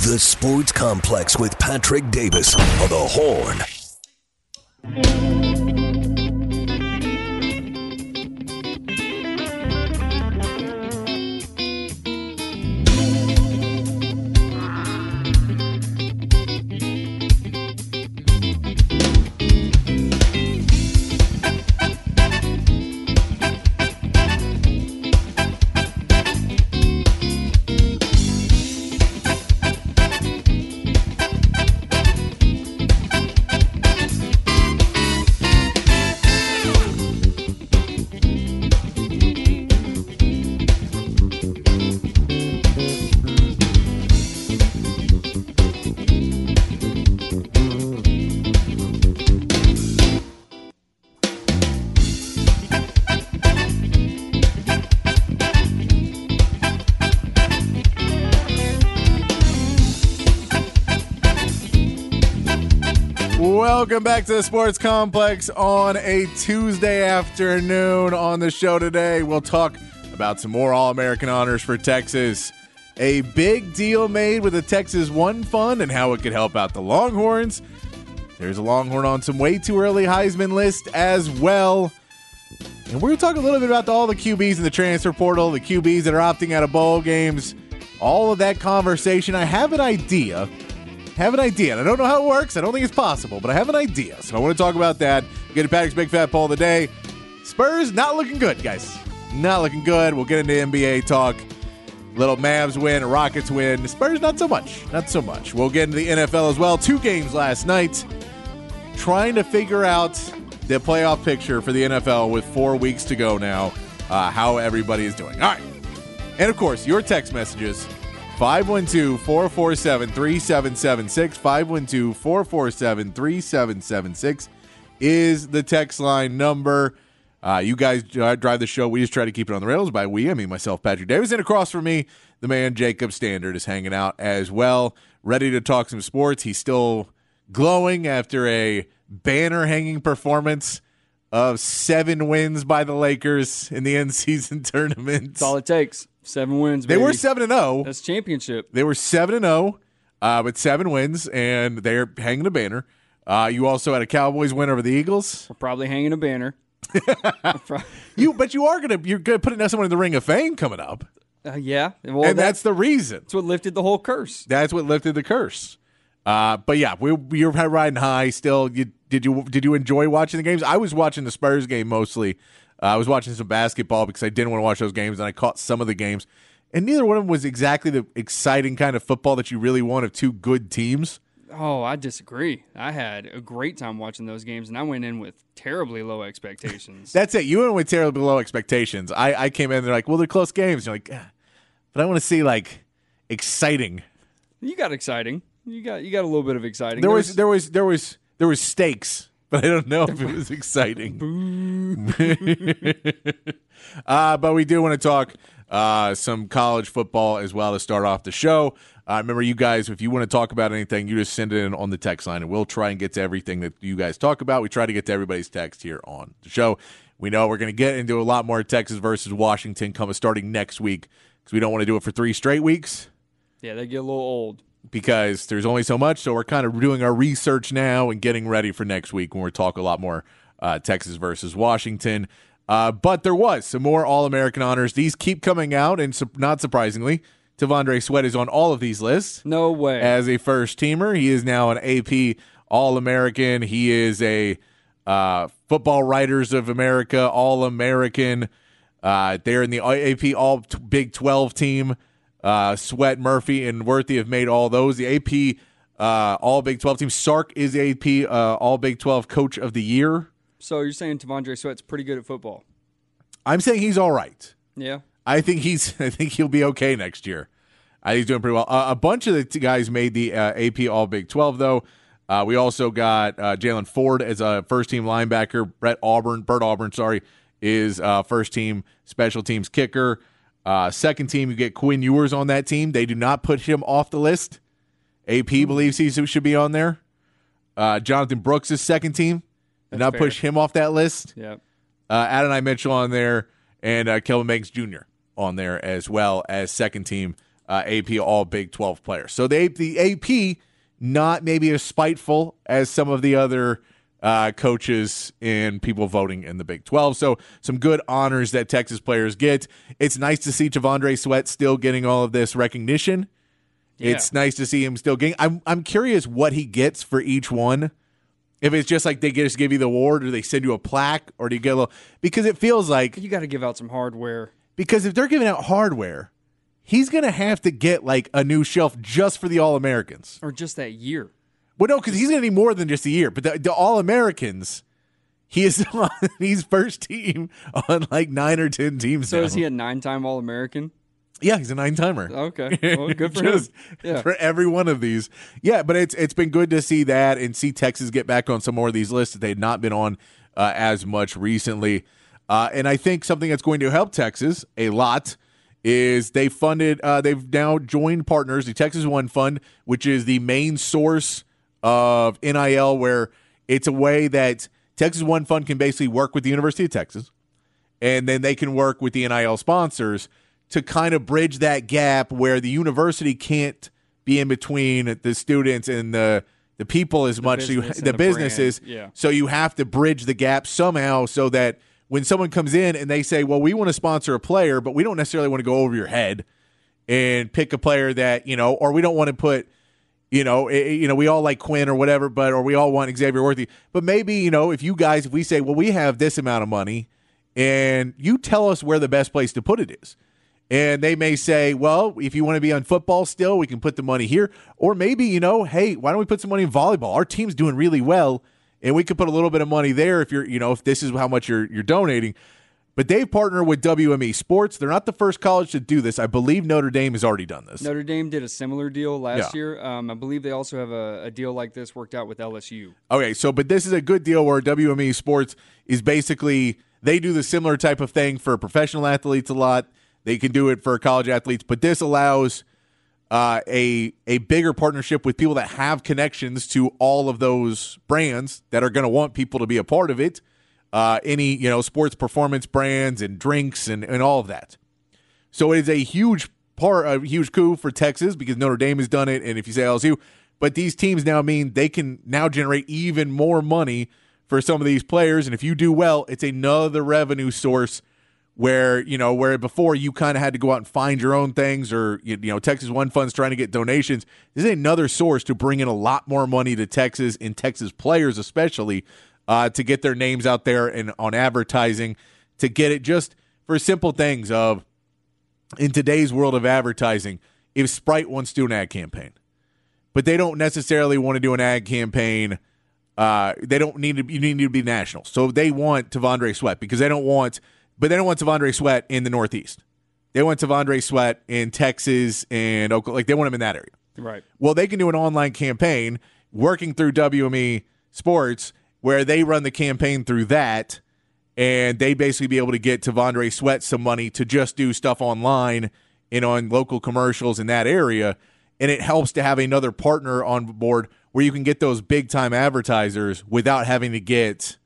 The Sports Complex with Patrick Davis on the Horn. Welcome back to the Sports Complex on a Tuesday afternoon. On the show today, we'll talk about some more All American honors for Texas. A big deal made with the Texas One Fund and how it could help out the Longhorns. There's a Longhorn on some way too early Heisman list as well. And we're going to talk a little bit about all the QBs in the transfer portal, the QBs that are opting out of bowl games, all of that conversation. I have an idea have an idea. And I don't know how it works. I don't think it's possible, but I have an idea. So I want to talk about that. Get to Patrick's Big Fat Poll of the day. Spurs not looking good, guys. Not looking good. We'll get into NBA talk. Little Mavs win, Rockets win. Spurs not so much. Not so much. We'll get into the NFL as well. Two games last night. Trying to figure out the playoff picture for the NFL with four weeks to go now. Uh, how everybody is doing. All right. And of course, your text messages 512 447 3776. 512 447 3776 is the text line number. Uh, you guys drive the show. We just try to keep it on the rails. By we, I mean myself, Patrick Davis. And across from me, the man Jacob Standard is hanging out as well, ready to talk some sports. He's still glowing after a banner hanging performance of seven wins by the Lakers in the end season tournament. That's all it takes. Seven wins. They were seven and zero. That's championship. They were seven and zero, uh, with seven wins, and they're hanging a banner. Uh, you also had a Cowboys win over the Eagles. We're probably hanging a banner. you, but you are gonna you're gonna put someone in the Ring of Fame coming up. Uh, yeah, well, and that's the reason. That's what lifted the whole curse. That's what lifted the curse. Uh, but yeah, we you're riding high still. You, did you did you enjoy watching the games? I was watching the Spurs game mostly. Uh, I was watching some basketball because I didn't want to watch those games, and I caught some of the games. And neither one of them was exactly the exciting kind of football that you really want of two good teams. Oh, I disagree. I had a great time watching those games, and I went in with terribly low expectations. That's it. You went with terribly low expectations. I, I came in and they're like, well, they're close games. You're like, ah. but I want to see like exciting. You got exciting. You got you got a little bit of exciting. There was there was there was there was stakes, but I don't know if it was exciting. uh, but we do want to talk uh, some college football as well to start off the show. Uh, remember, you guys, if you want to talk about anything, you just send it in on the text line, and we'll try and get to everything that you guys talk about. We try to get to everybody's text here on the show. We know we're going to get into a lot more Texas versus Washington coming starting next week because we don't want to do it for three straight weeks. Yeah, they get a little old because there's only so much. So we're kind of doing our research now and getting ready for next week when we talk a lot more uh, Texas versus Washington. Uh, but there was some more All American honors. These keep coming out, and su- not surprisingly, T'Vondre Sweat is on all of these lists. No way. As a first teamer, he is now an AP All American. He is a uh, Football Writers of America All American. Uh, they're in the AP All Big 12 team. Uh, Sweat, Murphy, and Worthy have made all those. The AP uh, All Big 12 team. Sark is AP uh, All Big 12 Coach of the Year. So you're saying T'Vondre Sweat's pretty good at football? I'm saying he's all right. Yeah. I think he's. I think he'll be okay next year. Think he's doing pretty well. Uh, a bunch of the guys made the uh, AP All Big 12 though. Uh, we also got uh, Jaylan Ford as a first team linebacker. Brett Auburn, Bert Auburn, sorry, is uh, first team special teams kicker. Uh, second team, you get Quinn Ewers on that team. They do not put him off the list. AP believes he should be on there. Uh, Jonathan Brooks is second team. Did not fair. push him off that list. Yep. Uh, Adonai Mitchell on there, and uh, Kelvin Banks Jr. on there as well as second team uh, AP All Big 12 players. So the, the AP not maybe as spiteful as some of the other uh, coaches and people voting in the Big 12. So some good honors that Texas players get. It's nice to see Javondre Sweat still getting all of this recognition. It's nice to see him still getting. I'm I'm curious what he gets for each one. If it's just like they just give you the award, or they send you a plaque, or do you get a little? Because it feels like You got to give out some hardware. because if they're giving out hardware, he's gonna have to get like a new shelf just for the All Americans. Or just that year. Well, no, because he's gonna need more than just a year. But the, the All Americans, he is on, he's first team on like nine or ten teams. So now. is he a nine time All American? Yeah, he's a nine timer. Okay. Well, good for Just him. Yeah. for every one of these. Yeah, but it's it's been good to see that and see Texas get back on some more of these lists that they'd not been on uh, as much recently. Uh, and I think something that's going to help Texas a lot is they funded uh, they've now joined partners the Texas One Fund, which is the main source of NIL, where it's a way that Texas One Fund can basically work with the University of Texas and then they can work with the NIL sponsors to kind of bridge that gap where the university can't be in between the students and the the people as much. So you, the the businesses, yeah. so you have to bridge the gap somehow so that when someone comes in and they say, "Well, we want to sponsor a player, but we don't necessarily want to go over your head and pick a player that you know, or we don't want to put." You know, eh, you know, we all like Quinn or whatever, but or we all want Xavier Worthy. But maybe you know, if you guys, if we say, well, we have this amount of money, and you tell us where the best place to put it is. And they may say, well, if you want to be on football still, we can put the money here. Or maybe, you know, hey, why don't we put some money in volleyball? Our team's doing really well, and we could put a little bit of money there if you're, you know, if this is how much you're you're donating. But they've partnered with WME Sports. They're not the first college to do this. I believe Notre Dame has already done this. Notre Dame did a similar deal last Yeah. year. Um, I believe they also have a, a deal like this worked out with LSU. Okay, so but this is a good deal where WME Sports is basically they do the similar type of thing for professional athletes a lot. They can do it for college athletes, but this allows uh, a a bigger partnership with people that have connections to all of those brands that are going to want people to be a part of it. Uh, any you know sports performance brands and drinks and, and all of that. So it is a huge part, a huge coup for Texas because Notre Dame has done it, and if you say LSU, but these teams now mean they can now generate even more money for some of these players, and if you do well, it's another revenue source. Where you know where before you kind of had to go out and find your own things, or you, know Texas One Fund's trying to get donations. This is another source to bring in a lot more money to Texas and Texas players, especially uh, to get their names out there and on advertising, to get it just for simple things of in today's world of advertising, if Sprite wants to do an ad campaign, but they don't necessarily want to do an ad campaign, uh, they don't need to. You need to be national. So they want T'Vondre Sweat because they don't want, but they don't want T'Vondre Sweat in the Northeast. They want T'Vondre Sweat in Texas and Oklahoma. Like they want him in that area. Right. Well, they can do an online campaign working through WME Sports where they run the campaign through that and they basically be able to get T'Vondre Sweat some money to just do stuff online and on local commercials in that area. And it helps to have another partner on board where you can get those big time advertisers without having to get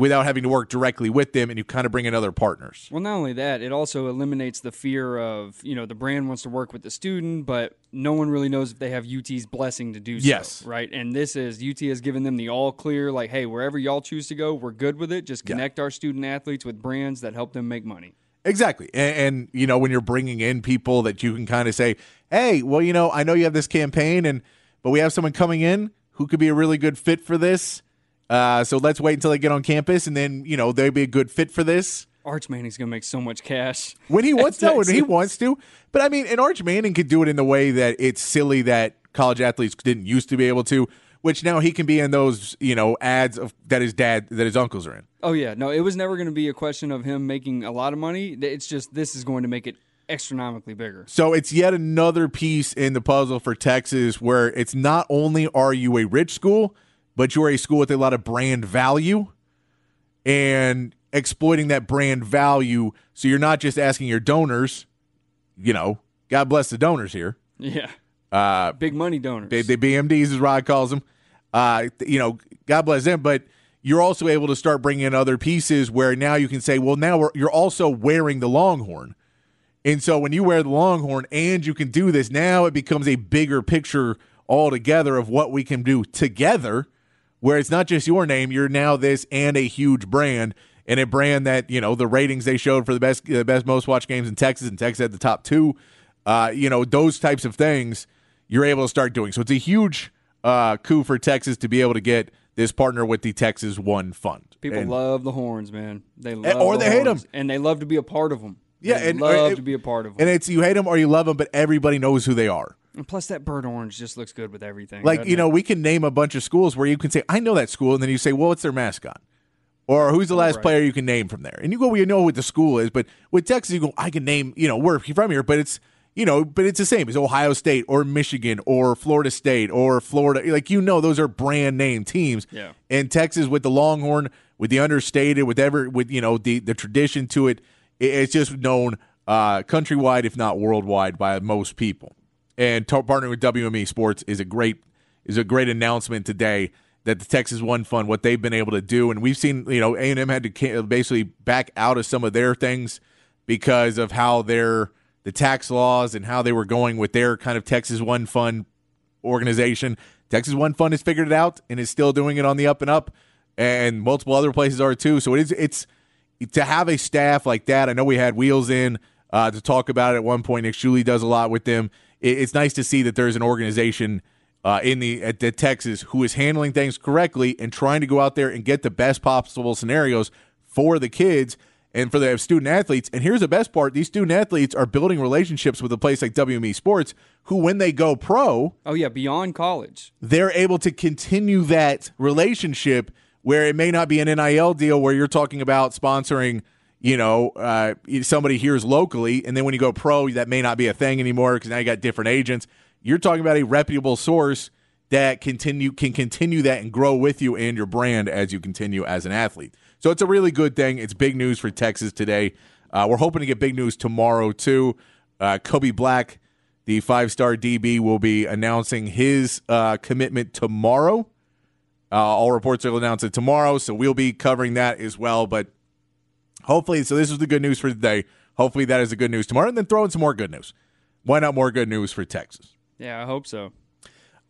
without having to work directly with them and you kind of bring in other partners. Well, not only that, it also eliminates the fear of, you know, the brand wants to work with the student, but no one really knows if they have UT's blessing to do so. Yes. Right. And this is, UT has given them the all clear, like, hey, wherever y'all choose to go, we're good with it. Just connect our student athletes with brands that help them make money. Exactly. And, and, you know, when you're bringing in people that you can kind of say, hey, well, you know, I know you have this campaign, and but we have someone coming in who could be a really good fit for this. Uh, so let's wait until they get on campus, and then, you know, they'd be a good fit for this. Arch Manning's going to make so much cash. When he wants to, when he wants to. But I mean, and Arch Manning could do it in the way that it's silly that college athletes didn't used to be able to, which now he can be in those, you know, ads of that his dad, that his uncles are in. Oh, yeah. No, it was never going to be a question of him making a lot of money. It's just this is going to make it astronomically bigger. So it's yet another piece in the puzzle for Texas where it's not only are you a rich school, but you're a school with a lot of brand value and exploiting that brand value. So you're not just asking your donors, you know, God bless the donors here. Yeah. Uh, Big money donors. the, the BMDs, as Rod calls them. Uh, you know, God bless them. But you're also able to start bringing in other pieces where now you can say, well, now we're, you're also wearing the Longhorn. And so when you wear the Longhorn and you can do this, now it becomes a bigger picture altogether of what we can do together, where it's not just your name, you're now this and a huge brand. And a brand that you know the ratings they showed for the best, the best most watched games in Texas, and Texas had the top two. Uh, you know those types of things you're able to start doing. So it's a huge uh, coup for Texas to be able to get this partner with the Texas One Fund. People And- love the horns, man. They love or the they hate them, and they love to be a part of them. Yeah, they and- uh, love it- to be a part of them. and it's you hate them or you love them, but everybody knows who they are. And plus, that bird orange just looks good with everything. Like doesn't you know, it? we can name a bunch of schools where you can say, "I know that school," and then you say, "Well, what's their mascot?" Or who's the oh, last Right. player you can name from there? And you go, well, you know what the school is, but with Texas, you go, I can name, you know, we're from here, but it's, you know, but it's the same as Ohio State or Michigan or Florida State or Florida. Like, you know, those are brand name teams. Yeah. And Texas with the Longhorn, with the understated, with ever, with, you know, the, the tradition to it, it- it's just known uh, countrywide, if not worldwide, by most people. And to- partnering with WME Sports is a great is a great announcement today that the Texas One Fund, what they've been able to do, and we've seen, you know, A and M had to basically back out of some of their things because of how their the tax laws and how they were going with their kind of Texas One Fund organization. Texas One Fund has figured it out and is still doing it on the up and up, and multiple other places are too. So it is it's to have a staff like that. I know we had Wheels in uh, to talk about it at one point. Nick Shuley does a lot with them. It, it's nice to see that there's an organization uh, in the at the Texas who is handling things correctly and trying to go out there and get the best possible scenarios for the kids and for the student athletes. And here's the best part: these student athletes are building relationships with a place like WME Sports, who when they go pro, oh yeah, beyond college. they're able to continue that relationship where it may not be an NIL deal where you're talking about sponsoring, you know, uh, somebody here's locally, and then when you go pro, that may not be a thing anymore because now you got different agents. You're talking about a reputable source that continue can continue that and grow with you and your brand as you continue as an athlete. So it's a really good thing. It's big news for Texas today. Uh, we're hoping to get big news tomorrow too. Uh, Kobe Black, the five-star DB, will be announcing his uh, commitment tomorrow. Uh, all reports will announce it tomorrow, so we'll be covering that as well. But hopefully, so this is the good news for today. Hopefully, that is the good news tomorrow, and then throw in some more good news. Why not more good news for Texas? Yeah, I hope so.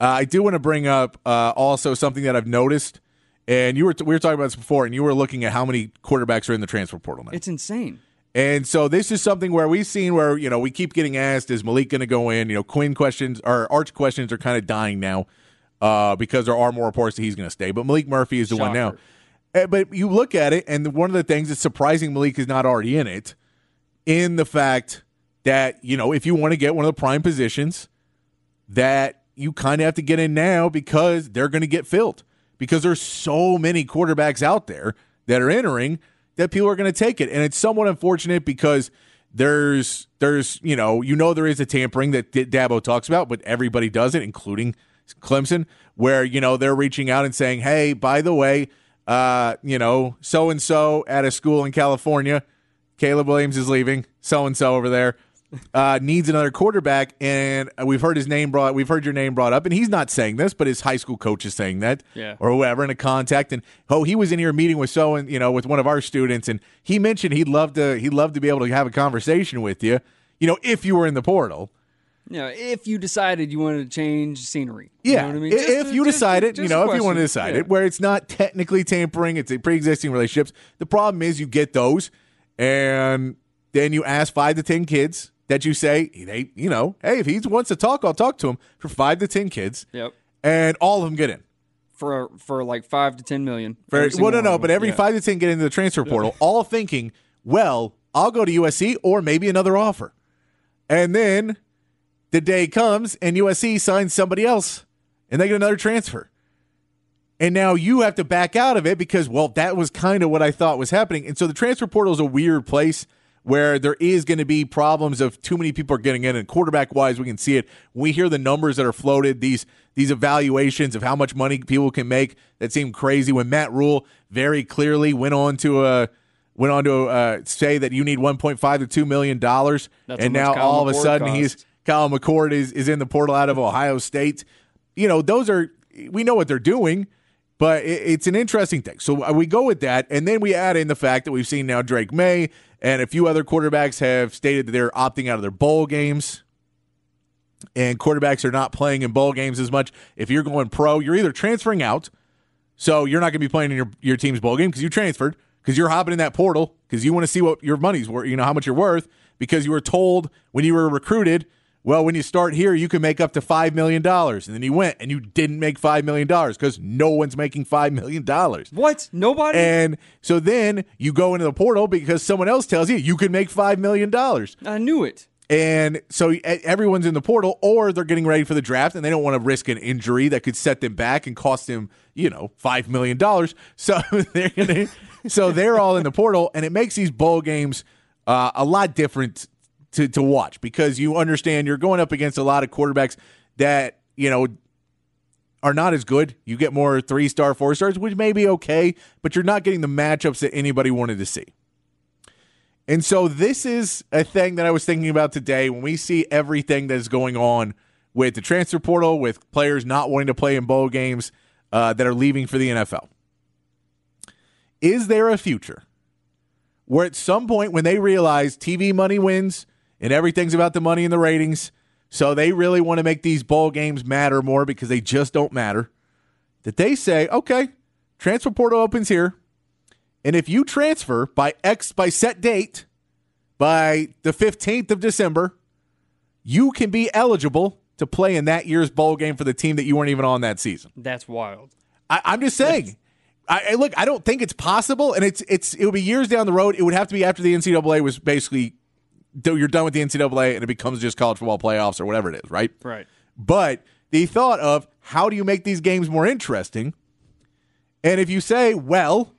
Uh, I do want to bring up uh, also something that I've noticed, and you were we were talking about this before, and you were looking at how many quarterbacks are in the transfer portal now. It's insane. And so this is something where we've seen where you know we keep getting asked, is Maalik going to go in? You know, Quinn questions or Arch questions are kind of dying now uh, because there are more reports that he's going to stay. But Maalik Murphy is the one now. Shocker. Uh, But you look at it, and one of the things that's surprising Maalik is not already in it, in the fact that you know if you want to get one of the prime positions, that you kind of have to get in now because they're going to get filled because there's so many quarterbacks out there that are entering that people are going to take it and it's somewhat unfortunate because there's there's you know you know there is a tampering that D- Dabo talks about but everybody does it including Clemson where you know they're reaching out and saying hey by the way uh you know so and so at a school in California Caleb Williams is leaving. So and so over there uh, needs another quarterback, and we've heard his name brought. We've heard your name brought up, and he's not saying this, but his high school coach is saying that, Yeah. or whoever in a contact. And oh, he was in here meeting with so and you know with one of our students, and he mentioned he'd love to he'd love to be able to have a conversation with you, you know, if you were in the portal. You know, if you decided you wanted to change scenery. Yeah, You know what I mean? I- Just if you just- decide it, you know, if you want to decide Yeah. it, where it's not technically tampering, it's a pre-existing relationships. The problem is you get those, and then you ask five to ten kids that you say they, you know, hey, if he wants to talk, I'll talk to him for five to ten kids, Yep. and all of them get in. For for like five to ten million. For, well, no, no, but every Yeah. five to ten get into the transfer portal, all thinking, well, I'll go to USC or maybe another offer, and then the day comes and USC signs somebody else, and they get another transfer. And now you have to back out of it because, well, that was kind of what I thought was happening. And so the transfer portal is a weird place where there is going to be problems of too many people are getting in and quarterback wise we can see it we hear the numbers that are floated these these evaluations of how much money people can make that seem crazy when Matt Rhule very clearly went on to uh, went on to uh, say that you need 1.5 to 2 million dollars and now all of a sudden costs. he's Kyle McCord is, is in the portal out of Ohio State you know those are we know what they're doing but it, it's an interesting thing. So uh, we go with that, and then we add in the fact that we've seen now Drake Maye and a few other quarterbacks have stated that they're opting out of their bowl games. And quarterbacks are not playing in bowl games as much. If you're going pro, you're either transferring out, so you're not going to be playing in your, your team's bowl game because you transferred, because you're hopping in that portal, because you want to see what your money's worth, you know, how much you're worth, because you were told when you were recruited, well, when you start here, you can make up to $5 million. And then you went and you didn't make $5 million because no one's making $5 million. What? Nobody? And so then you go into the portal because someone else tells you you can make $5 million. I knew it. And so everyone's in the portal, or they're getting ready for the draft, and they don't want to risk an injury that could set them back and cost them, you know, five million dollars. So they're gonna, so they're all in the portal, and it makes these bowl games uh, a lot different to to watch because you understand you're going up against a lot of quarterbacks that you know are not as good. You get more three star, four stars, which may be okay, but you're not getting the matchups that anybody wanted to see. And so this is a thing that I was thinking about today when we see everything that is going on with the transfer portal, with players not wanting to play in bowl games uh, that are leaving for the NFL. Is there a future where at some point when they realize TV money wins and everything's about the money and the ratings, so they really want to make these bowl games matter more because they just don't matter, that they say, okay, transfer portal opens here. And if you transfer by X by set date by the 15th of December, you can be eligible to play in that year's bowl game for the team that you weren't even on that season. That's wild. I, I'm just saying. I, I look. I don't think it's possible, and it's it's it would be years down the road. It would have to be after the NCAA was basically though you're done with the NCAA and it becomes just college football playoffs or whatever it is, right? Right. But the thought of how do you make these games more interesting? And if you say, well,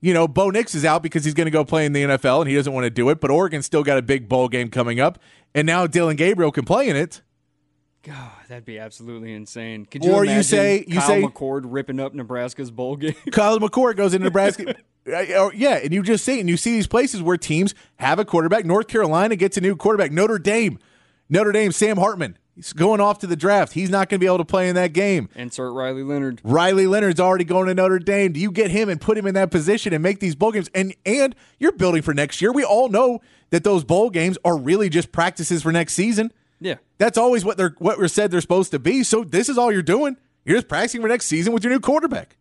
you know, Bo Nix is out because he's going to go play in the NFL and he doesn't want to do it, but Oregon's still got a big bowl game coming up, and now Dillon Gabriel can play in it. God, that'd be absolutely insane. Could you Or you say- you Kyle say- McCord ripping up Nebraska's bowl game? Kyle McCord goes into Nebraska. Or- oh, yeah, and you just see, and you see these places where teams have a quarterback. North Carolina gets a new quarterback. Notre Dame, Notre Dame, Sam Hartman. He's going off to the draft. He's not going to be able to play in that game. Insert Riley Leonard. Riley Leonard's already going to Notre Dame. Do you get him and put him in that position and make these bowl games? And and you're building for next year. We all know that those bowl games are really just practices for next season. Yeah. That's always what they're what we're said they're supposed to be. So this is all you're doing. You're just practicing for next season with your new quarterback.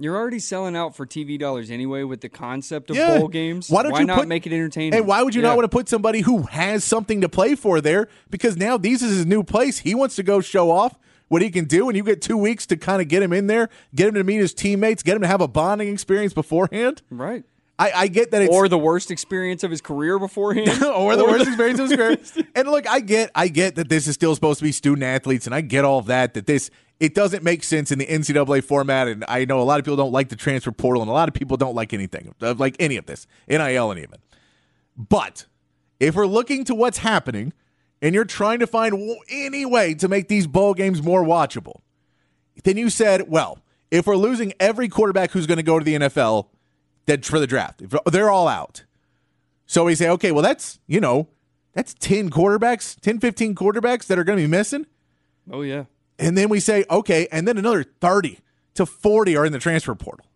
You're already selling out for TV dollars anyway with the concept of Yeah. bowl games. Why don't you not put- make it entertaining? And why would you Yeah. not want to put somebody who has something to play for there? Because now these is his new place. He wants to go show off what he can do, and you get two weeks to kind of get him in there, get him to meet his teammates, get him to have a bonding experience beforehand. Right. I, I get that it's Or the worst experience of his career beforehand. or the worst experience of his career. And look, I get, I get that this is still supposed to be student athletes, and I get all of that. That this it doesn't make sense in the NCAA format, and I know a lot of people don't like the transfer portal, and a lot of people don't like anything, uh, like any of this, NIL and even. But if we're looking to what's happening, and you're trying to find any way to make these bowl games more watchable, then you said, well, if we're losing every quarterback who's going to go to the NFL, that for the draft, they're all out. So we say, okay, well, that's, you know, that's 10 quarterbacks, 10, 15 quarterbacks that are going to be missing. oh yeah. And then we say, okay, and then another 30 to 40 are in the transfer portal.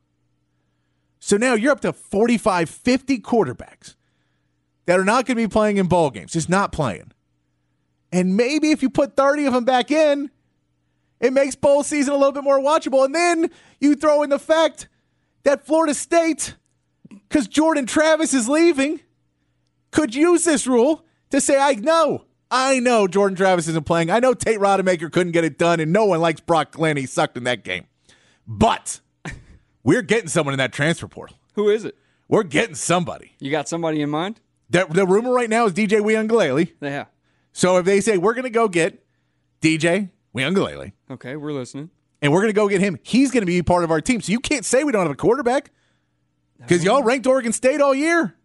So now you're up to 45, 50 quarterbacks that are not going to be playing in bowl games, just not playing. And maybe if you put 30 of them back in, it makes bowl season a little bit more watchable. And then you throw in the fact that Florida State, because Jordan Travis is leaving, could use this rule to say, I know, I know Jordan Travis isn't playing. I know Tate Rodemaker couldn't get it done, and no one likes Brock Glenn. He sucked in that game. But we're getting someone in that transfer portal. Who is it? We're getting somebody. You got somebody in mind? The, the rumor right now is DJ Uiagalelei. Yeah. So if they say we're going to go get DJ Uiagalelei, Okay, we're listening. and we're going to go get him, he's going to be part of our team. So you can't say we don't have a quarterback because y'all ranked Oregon State all year.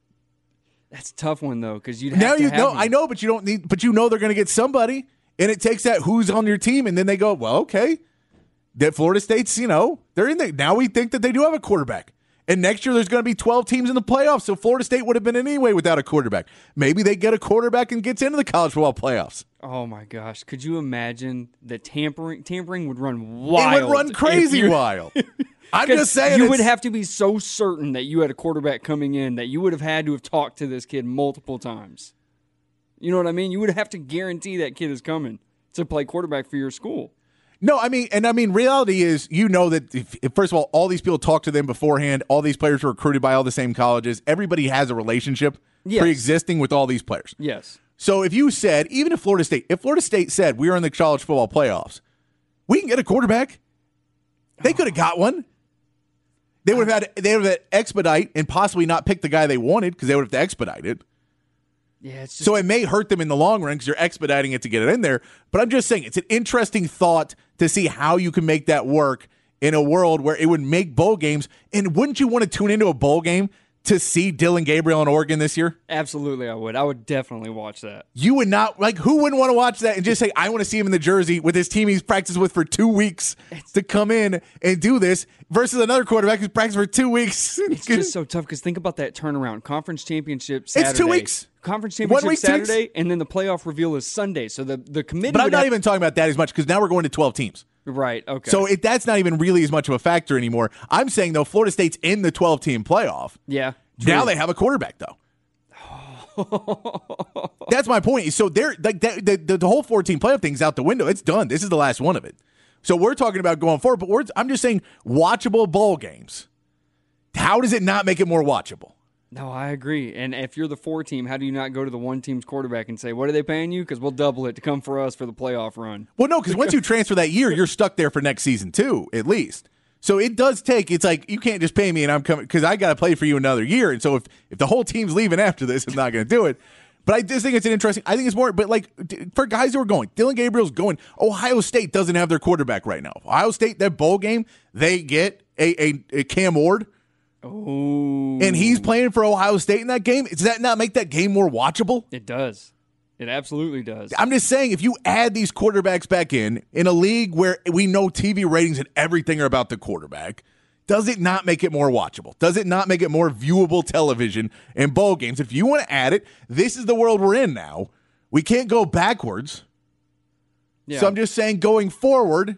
That's a tough one though, because you'd now have to you know. I know, but you don't need. But you know they're going to get somebody, and it takes that who's on your team, and then they go, well, okay, that Florida State's, you know, they're in there now. We think that they do have a quarterback, and next year there's going to be 12 teams in the playoffs, so Florida State would have been anyway without a quarterback. Maybe they get a quarterback and gets into the college football playoffs. Oh my gosh! Could you imagine the tampering? Tampering would run wild. It would run crazy wild. I'm just saying, you would have to be so certain that you had a quarterback coming in that you would have had to have talked to this kid multiple times. You know what I mean? You would have to guarantee that kid is coming to play quarterback for your school. No, I mean, and I mean, reality is, you know that if, if, first of all, all these people talk to them beforehand. All these players were recruited by all the same colleges. Everybody has a relationship Yes. pre-existing with all these players. Yes. So if you said, even if Florida State, if Florida State said we are in the college football playoffs, we can get a quarterback. They could have got one. They would have had they would have had expedite and possibly not pick the guy they wanted because they would have to expedite it. Yeah. It's just, So it may hurt them in the long run because you're expediting it to get it in there. But I'm just saying it's an interesting thought to see how you can make that work in a world where it would make bowl games. And wouldn't you want to tune into a bowl game to see Dillon Gabriel in Oregon this year? absolutely, I would. I would definitely watch that. You would not like who wouldn't want to watch that and just say, I want to see him in the jersey with his team he's practiced with for two weeks to come in and do this versus another quarterback who's practiced for two weeks. It's just so tough because think about that turnaround. Conference championship It's two weeks. Conference championship week, two weeks. Saturday, and then the playoff reveal is Sunday. So the the committee. but I'm not have- even talking about that as much because now we're going to 12 teams. Right. Okay. So it, that's not even really as much of a factor anymore. I'm saying though, Florida State's in the 12 team playoff. yeah. Now they have a quarterback though. That's my point. So they're like that, the, the the whole 14 playoff thing's out the window. It's done. This is the last one of it. So we're talking about going forward, but we're, I'm just saying watchable bowl games. How does it not make it more watchable? No, I agree. And if you're the four team, how do you not go to the one team's quarterback and say, "What are they paying you?" Because we'll double it to come for us for the playoff run. Well, no, because once you transfer that year, you're stuck there for next season too, at least. So it does take. It's like you can't just pay me and I'm coming because I got to play for you another year. And so if if the whole team's leaving after this, it's not going to do it. But I just think it's an interesting. I think it's more. But like for guys who are going, Dillon Gabriel's going. Ohio State doesn't have their quarterback right now. Ohio State, that bowl game, they get a a, a Cam Ward, Oh, and he's playing for Ohio State in that game. Does that not make that game more watchable? it does. It absolutely does. I'm just saying, if you add these quarterbacks back in, in a league where we know TV ratings and everything are about the quarterback, does it not make it more watchable? Does it not make it more viewable television and bowl games? If you want to add it, this is the world we're in now. We can't go backwards. Yeah. So I'm just saying, going forward,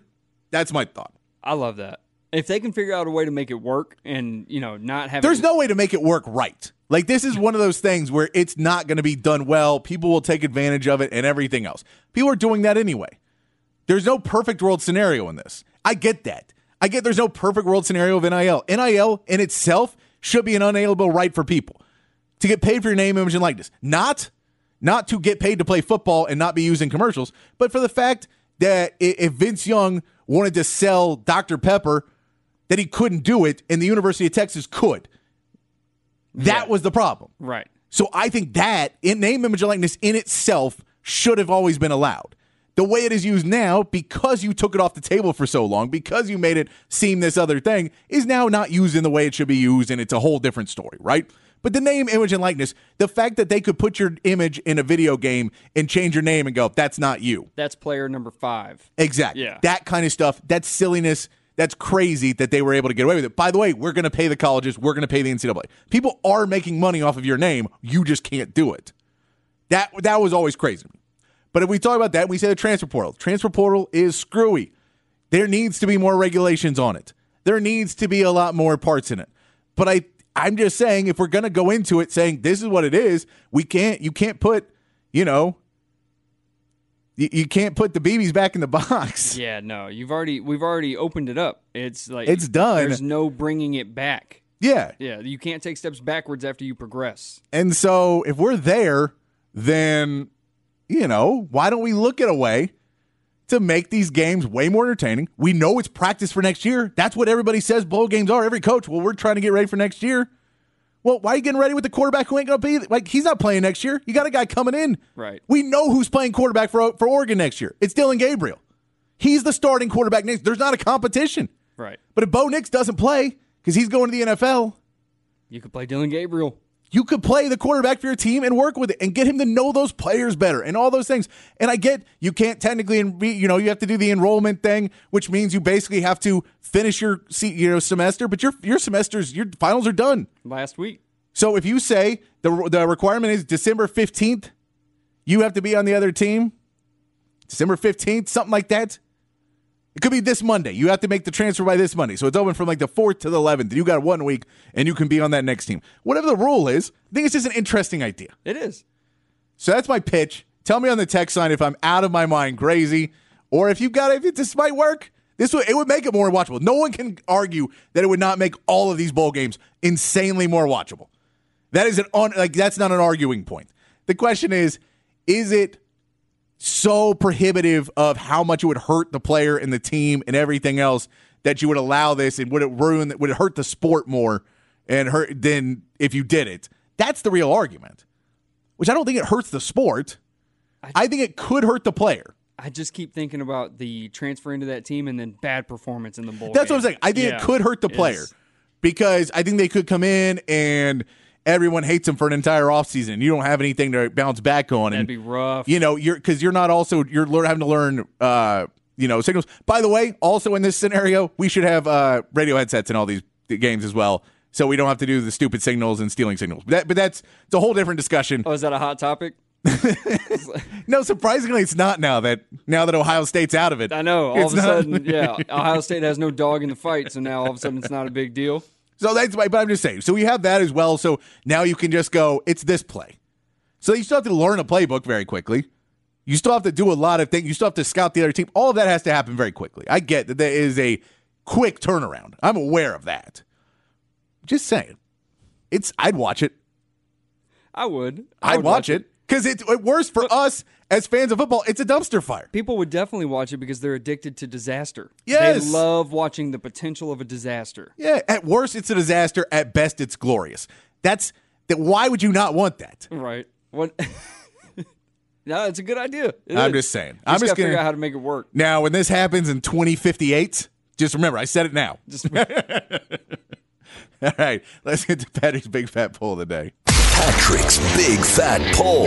that's my thought. I love that. If they can figure out a way to make it work and you know not have There's no way to make it work right. Like this is one of those things where it's not going to be done well. People will take advantage of it and everything else. People are doing that anyway. There's no perfect world scenario in this. I get that. I get there's no perfect world scenario of NIL. NIL in itself should be an unalienable right for people to get paid for your name, image, and likeness. Not not to get paid to play football and not be used in commercials, but for the fact that if Vince Young wanted to sell Dr. Pepper, that he couldn't do it, and the University of Texas could. That was the problem. right. So I think that in name, image, and likeness in itself should have always been allowed. The way it is used now, because you took it off the table for so long, because you made it seem this other thing, is now not used in the way it should be used, and it's a whole different story, right? But the name, image, and likeness, the fact that they could put your image in a video game and change your name and go, that's not you. That's player number five. Exactly. Yeah. That kind of stuff. That's silliness. That's crazy that they were able to get away with it. By the way, we're going to pay the colleges. We're going to pay the NCAA. People are making money off of your name. You just can't do it. That that was always crazy. But if we talk about that, we say the transfer portal. Transfer portal is screwy. There needs to be more regulations on it. There needs to be a lot more parts in it. But I I'm just saying if we're going to go into it saying this is what it is, we can't you can't put, you know, you, you can't put the BBs back in the box. Yeah, no, you've already we've already opened it up. It's like It's done. There's no bringing it back. Yeah. Yeah, you can't take steps backwards after you progress. And so if we're there, then, you know, why don't we look at a way to make these games way more entertaining? We know it's practice for next year. That's what everybody says bowl games are. Every coach, well, we're trying to get ready for next year. Well, why are you getting ready with the quarterback who ain't going to be like he's not playing next year? You got a guy coming in. Right. We know who's playing quarterback for for Oregon next year. It's Dillon Gabriel. He's the starting quarterback next. There's not a competition. Right. But if Bo Nix doesn't play because he's going to the NFL, You could play Dillon Gabriel. You could play the quarterback for your team and work with it and get him to know those players better and all those things. And I get you can't technically, you know, you have to do the enrollment thing, which means you basically have to finish your you know semester, but your your semesters, your finals are done last week. So if you say the the requirement is December fifteenth, you have to be on the other team. December fifteenth, something like that. It could be this Monday. You have to make the transfer by this Monday. So it's open from like the 4th to the 11th. You got one week and you can be on that next team. Whatever the rule is, I think it's just an interesting idea. It is. So that's my pitch. Tell me on the text line if I'm out of my mind crazy or if you've got if this might work. This would it would make it more watchable. No one can argue that it would not make all of these bowl games insanely more watchable. That is an on like that's not an arguing point. The question is, is it so prohibitive of how much it would hurt the player and the team and everything else that you would allow this and would it ruin would it hurt the sport more and hurt than if you did it that's the real argument which i don't think it hurts the sport i, I think it could hurt the player I just keep thinking about the transfer into that team and then bad performance in the bowl. That's game. what I'm saying. I think yeah, it could hurt the player because I think they could come in and everyone hates him for an entire offseason you don't have anything to bounce back on. That'd and, be rough. You know, you're because you're not also you're having to learn uh, you know, signals. By the way, also in this scenario, we should have uh radio headsets in all these games as well. So we don't have to do the stupid signals and stealing signals. But, that, but that's it's a whole different discussion. Oh, is that a hot topic? no, surprisingly, it's not now that now that Ohio State's out of it. I know. All of a not, sudden, yeah, Ohio State has no dog in the fight, so now all of a sudden it's not a big deal. So that's why, but I'm just saying. So we have that as well. So now you can just go, it's this play. So you still have to learn a playbook very quickly. You still have to do a lot of things. You still have to scout the other team. All of that has to happen very quickly. I get that there is a quick turnaround. I'm aware of that. Just saying. It's I'd watch it. I would. I would watch, watch it because it's worse for us as fans of football, it's a dumpster fire. People would definitely watch it because they're addicted to disaster. Yes. They love watching the potential of a disaster. Yeah, at worst it's a disaster, at best it's glorious. That's that why would you not want that? Right. What No, it's a good idea. It I'm is. just saying. I'm just, gonna figure out how to make it work. Now, when this happens in 2058, just remember, I said it now. Just All right, let's get to Patrick's big fat poll of the day. Patrick's Big Fat Poll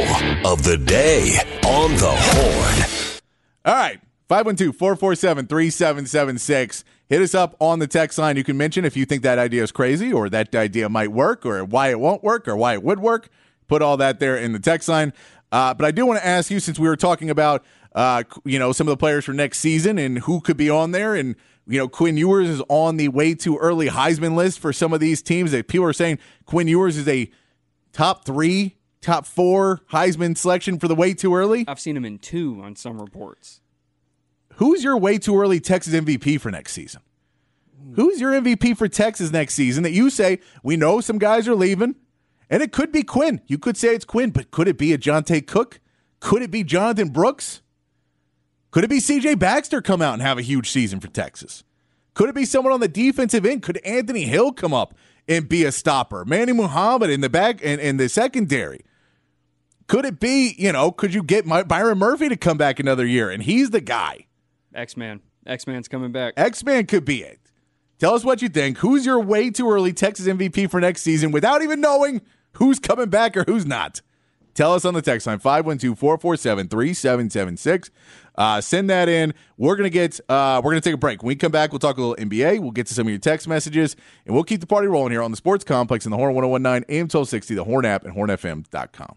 of the Day on the Horn. All right. 512 447 3776. Hit us up on the text line. You can mention if you think that idea is crazy or that idea might work or why it won't work or why it would work. Put all that there in the text line. Uh, but I do want to ask you since we were talking about uh, you know some of the players for next season and who could be on there and you know Quinn Ewers is on the way too early Heisman list for some of these teams that people are saying Quinn Ewers is a top three, top four Heisman selection for the way too early? I've seen him in two on some reports. Who's your way too early Texas MVP for next season? Who's your MVP for Texas next season that you say, we know some guys are leaving, and it could be Quinn. You could say it's Quinn, but could it be a Johntay Cook? Could it be Jonathan Brooks? Could it be CJ Baxter come out and have a huge season for Texas? Could it be someone on the defensive end? Could Anthony Hill come up and be a stopper. Manny Muhammad in the back and in, in the secondary. Could it be, you know, could you get my, Byron Murphy to come back another year and he's the guy? X Man. X Man's coming back. X Man could be it. Tell us what you think. Who's your way too early Texas MVP for next season without even knowing who's coming back or who's not? Tell us on the text line 512 447 3776. Uh, send that in. We're gonna get uh, we're gonna take a break. When we come back, we'll talk a little NBA. We'll get to some of your text messages, and we'll keep the party rolling here on the Sports Complex in the Horn 1019 AM 1260, the Horn app, and hornfm.com.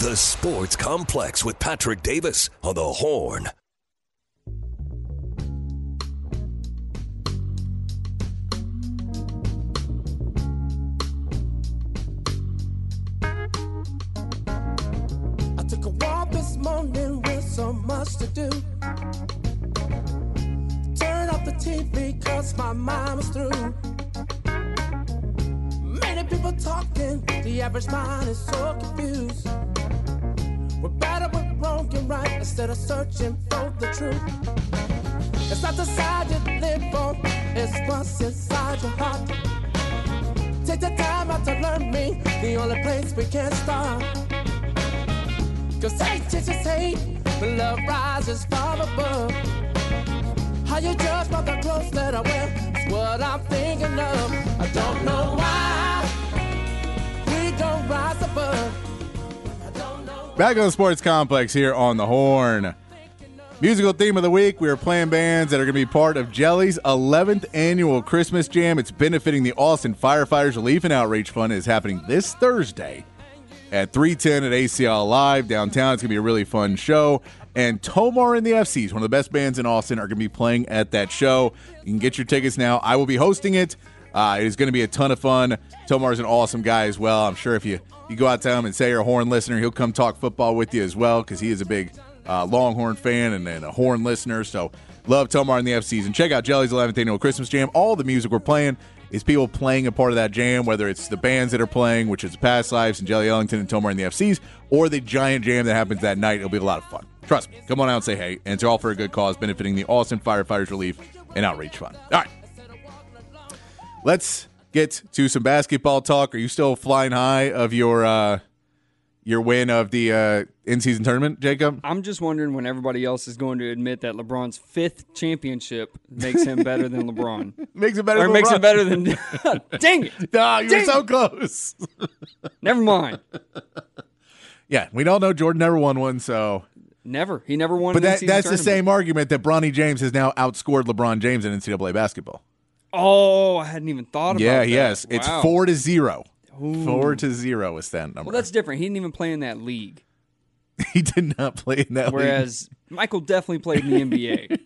The Sports Complex with Patrick Davis on the Horn. I took a walk this morning with so much to do. Turn up the TV cause my mind was through. Many people talking, the average mind is so confused. We're better with wrong and right instead of searching for the truth. It's not the side you live on, it's what's inside your heart. Take the time out to learn me, the only place we can start. Cause hate just hate, but love rises far above. How you judge by the clothes that I wear is what I'm thinking of. I don't know why we don't rise above. Back on the Sports Complex here on the Horn. Musical theme of the week, we are playing bands that are going to be part of Jelly's 11th annual Christmas Jam. It's benefiting the Austin Firefighters Relief and Outreach Fund. It is happening this Thursday at 310 at ACL Live downtown. It's going to be a really fun show. And Tomar and the FCs, one of the best bands in Austin, are going to be playing at that show. You can get your tickets now. I will be hosting it. Uh, it is going to be a ton of fun. Tomar is an awesome guy as well. I'm sure if you, you go out to him and say you're a Horn listener, he'll come talk football with you as well because he is a big uh, Longhorn fan and, and a Horn listener. So love Tomar in the FCs. And check out Jelly's 11th annual Christmas Jam. All the music we're playing is people playing a part of that jam, whether it's the bands that are playing, which is Past Lives and Jelly Ellington and Tomar in the FCs, or the giant jam that happens that night. It'll be a lot of fun. Trust me. Come on out and say hey. And it's all for a good cause, benefiting the Austin Firefighters Relief and Outreach Fund. All right. Let's get to some basketball talk. Are you still flying high of your uh, your win of the uh, in season tournament, Jacob? I'm just wondering when everybody else is going to admit that LeBron's fifth championship makes him better than LeBron. Makes it better. or than makes LeBron. him better than. Dang it! Ah, you're Dang so it. close. Never mind. yeah, we all know Jordan never won one, so. Never. He never won. But that, that's the same argument that Bronny James has now outscored LeBron James in NCAA basketball. Oh, I hadn't even thought about that. Yeah, that. yes, it's Wow. four to zero. Four to zero is that number. Well, that's different. He didn't even play in that league. he did not play in that league. Whereas Michael definitely played in the NBA.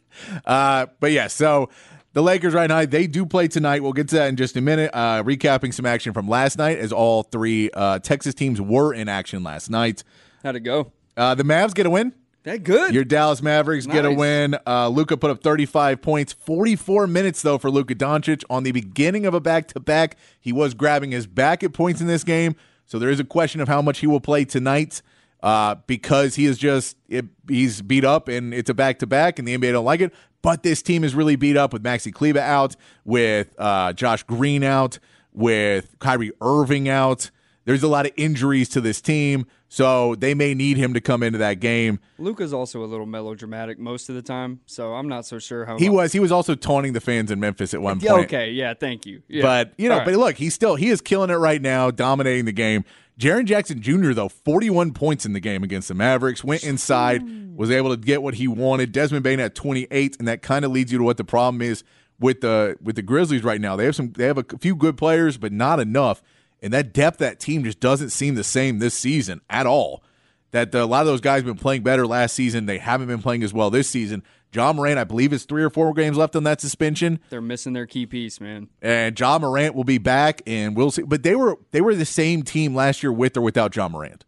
Uh, but yeah, so the Lakers right now they do play tonight. We'll get to that in just a minute. Uh, recapping some action from last night, as all three uh, Texas teams were in action last night. How'd it go? Uh, the Mavs get a win. That good. Your Dallas Mavericks get a win. Uh, Luka put up 35 points, 44 minutes though for Luka Doncic on the beginning of a back-to-back. He was grabbing his back at points in this game, so there is a question of how much he will play tonight uh, because he is just it, he's beat up and it's a back-to-back, and the NBA don't like it. But this team is really beat up with Maxi Kleber out, with uh, Josh Green out, with Kyrie Irving out. There's a lot of injuries to this team, so they may need him to come into that game. Luka's also a little melodramatic most of the time, so I'm not so sure how He was. He was also taunting the fans in Memphis at one Yeah, point. okay, yeah, thank you. Yeah. But you know, All right. but look, he's still he is killing it right now, dominating the game. Jaren Jackson Jr. though, 41 points in the game against the Mavericks. Went inside, was able to get what he wanted. Desmond Bane at 28, and that kind of leads you to what the problem is with the with the Grizzlies right now. They have some they have a few good players, but not enough. And that depth, that team just doesn't seem the same this season at all. That the, a lot of those guys have been playing better last season. They haven't been playing as well this season. Ja Morant, I believe, is three or four games left on that suspension They're missing their key piece, man. and Ja Morant will be back, and we'll see. But they were they were the same team last year with or without Ja Morant.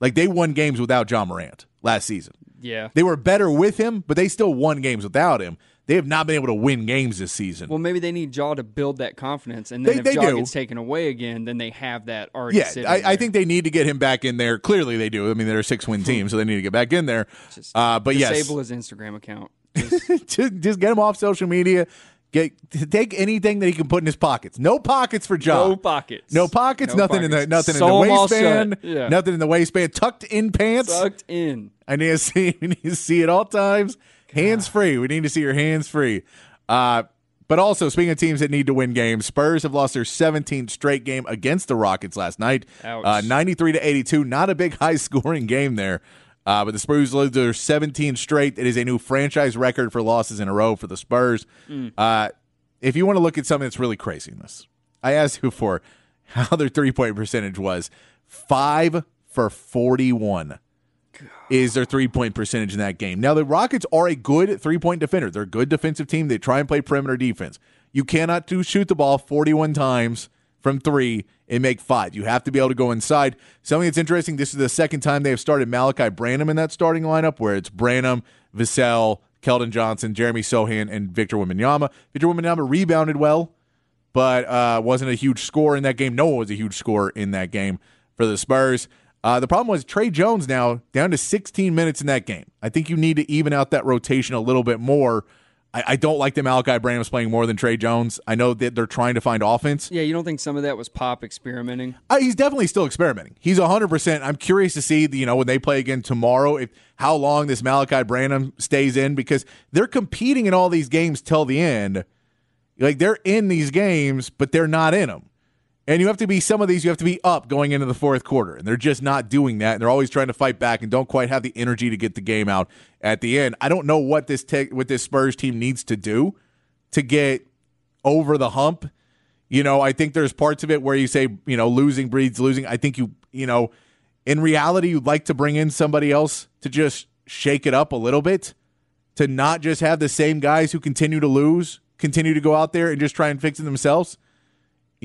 Like they won games without Ja Morant last season. Yeah. They were better with him, but they still won games without him. They have not been able to win games this season. Well, maybe they need Ja to build that confidence, and then They- if they Ja do. gets taken away again, then they have that already. yeah, sitting I, I think they need to get him back in there. Clearly, they do. I mean, they're a six win team, so they need to get back in there. Just Uh, but yes, disable his Instagram account. just, just get him off social media. Get take anything that he can put in his pockets. No pockets for John. No pockets. No pockets. No nothing in the nothing in the waistband. Yeah. Nothing in the waistband. Tucked in pants. Tucked in. I need to see. We need to see at all times. Hands free. We need to see your hands free. Uh, but also, speaking of teams that need to win games, Spurs have lost their 17th straight game against the Rockets last night. Uh, 93 to 82. Not a big high scoring game there. Uh, but the Spurs lose their 17 straight. It is a new franchise record for losses in a row for the Spurs. Uh, if you want to look at something that's really crazy in this, I asked you before how their three point percentage was five for 41 is their three point percentage in that game. Now, the Rockets are a good three point defender. They're a good defensive team. They try and play perimeter defense. You cannot do shoot the ball 41 times from three and make five. You have to be able to go inside. Something that's interesting this is the second time they have started Malaki Branham in that starting lineup, where it's Branham, Vassell, Keldon Johnson, Jeremy Sochan, and Victor Wembanyama. Victor Wembanyama rebounded well, but uh, wasn't a huge score in that game. No one was a huge score in that game for the Spurs. Uh, the problem was Tre Jones now down to 16 minutes in that game. I think you need to even out that rotation a little bit more. I, I don't like that Malaki Branham's playing more than Tre Jones. I know that they're trying to find offense. Yeah, you don't think some of that was Pop experimenting? Uh, he's definitely still experimenting. He's 100%. I'm curious to see, you know, when they play again tomorrow, if how long this Malachi Branham stays in because they're competing in all these games till the end. Like they're in these games, but they're not in them. And you have to be some of these you have to be up going into the fourth quarter, and they're just not doing that. And they're always trying to fight back and don't quite have the energy to get the game out at the end. I don't know what this te- what this Spurs team needs to do to get over the hump. You know, I think there's parts of it where you say, you know, losing breeds losing. I think you, you know, in reality, you'd like to bring in somebody else to just shake it up a little bit, to not just have the same guys who continue to lose, continue to go out there and just try and fix it themselves.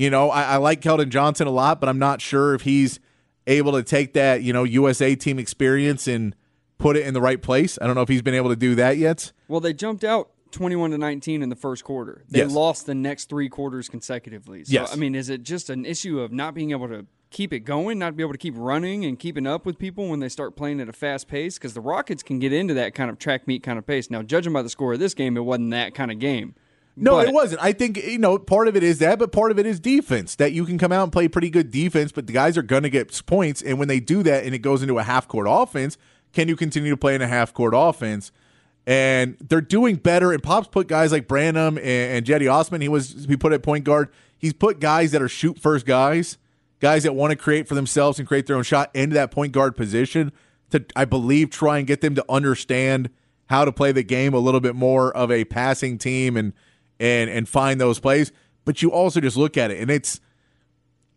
You know, I, I like Keldon Johnson a lot, but I'm not sure if he's able to take that, you know, USA team experience and put it in the right place. I don't know if he's been able to do that yet. Well, they jumped out 21 to 19 in the first quarter. They Yes. lost the next three quarters consecutively. So, Yes. I mean, is it just an issue of not being able to keep it going, not be able to keep running and keeping up with people when they start playing at a fast pace? Because the Rockets can get into that kind of track meet kind of pace. Now, judging by the score of this game, it wasn't that kind of game. No, But- it wasn't. I think you know part of it is that, but part of it is defense. That you can come out and play pretty good defense, but the guys are going to get points, and when they do that, and it goes into a half court offense, can you continue to play in a half court offense? And they're doing better. And Pop's put guys like Branham and, and Cedi Osman. He was he put at point guard. He's put guys that are shoot first guys, guys that want to create for themselves and create their own shot into that point guard position to, I believe, try and get them to understand how to play the game a little bit more of a passing team and and and find those plays. But you also just look at it, and it's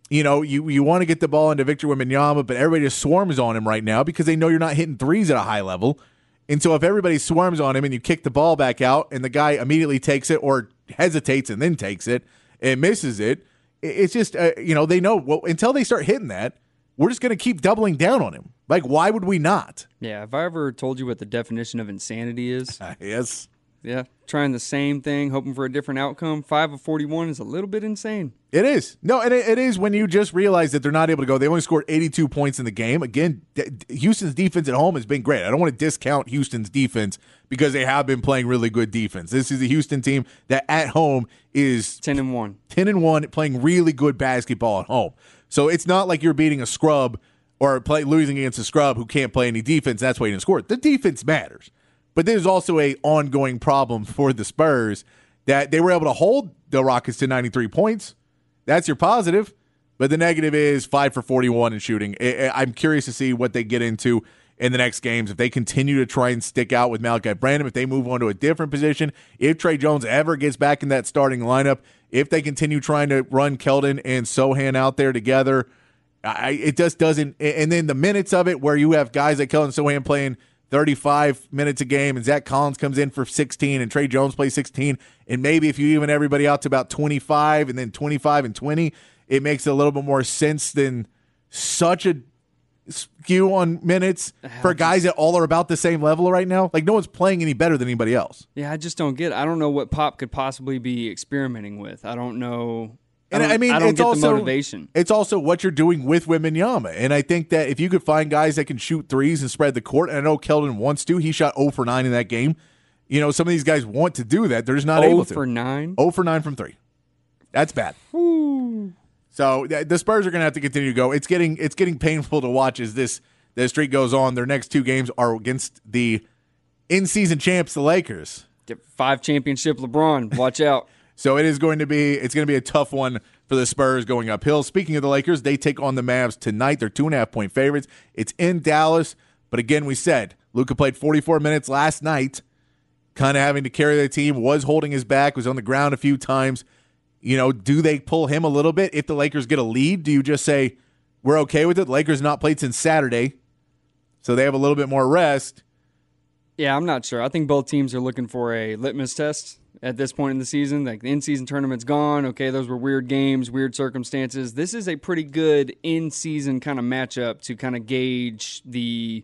you know you you want to get the ball into Victor Wembanyama, but everybody just swarms on him right now because they know you're not hitting threes at a high level. And so if everybody swarms on him and you kick the ball back out, and the guy immediately takes it or hesitates and then takes it and misses it, it- it's just uh, you know they know well until they start hitting that, we're just going to keep doubling down on him. Like why would we not? Yeah, have I ever told you what the definition of insanity is, yes. Yeah, trying the same thing, hoping for a different outcome, 5 of 41 is a little bit insane. It is. No, and it, it is when you just realize that they're not able to go. They only scored 82 points in the game. Again, d- Houston's defense at home has been great. I don't want to discount Houston's defense because they have been playing really good defense. This is a Houston team that at home is 10 and 1. 10 and 1 playing really good basketball at home. So it's not like you're beating a scrub or play, losing against a scrub who can't play any defense. That's why you didn't score. The defense matters. But there's also a ongoing problem for the Spurs that they were able to hold the Rockets to 93 points. That's your positive. But the negative is 5 for 41 in shooting. I'm curious to see what they get into in the next games. If they continue to try and stick out with Malaki Branham, if they move on to a different position, if Tre Jones ever gets back in that starting lineup, if they continue trying to run Keldon and Sochan out there together, I, it just doesn't. And then the minutes of it where you have guys like Keldon Sochan playing 35 minutes a game and Zach Collins comes in for 16 and Tre Jones plays 16, and maybe if you even everybody out to about 25 and then 25 and 20, it makes a little bit more sense than such a skew on minutes for guys that all are about the same level right now. Like no one's playing any better than anybody else. Yeah, I just don't get. It. I don't know what Pop could possibly be experimenting with. I don't know. I, And don't, I mean, I it's also motivation. It's also what you're doing with Wembanyama, and I think that if you could find guys that can shoot threes and spread the court, and I know Keldon wants to. He shot 0 for 9 in that game. You know, some of these guys want to do that. They're just not Oh able to. for nine. 0 for 9 from 3. That's bad. So the Spurs are going to have to continue to go. It's getting it's getting painful to watch as this this streak goes on. Their next two games are against the in-season champs, the Lakers. Get five championship LeBron. Watch out. So it is going to be it's going to be a tough one for the Spurs going uphill. Speaking of the Lakers, they take on the Mavs tonight. They're two and a half point favorites. It's in Dallas, but again, we said Luka played 44 minutes last night, kind of having to carry the team. Was holding his back. Was on the ground a few times. You know, do they pull him a little bit if the Lakers get a lead? Do you just say we're okay with it? Lakers not played since Saturday, so they have a little bit more rest. Yeah, I'm not sure. I think both teams are looking for a litmus test at this point in the season. Like the in-season tournament's gone. Okay, those were weird games, weird circumstances. This is a pretty good in-season kind of matchup to kind of gauge the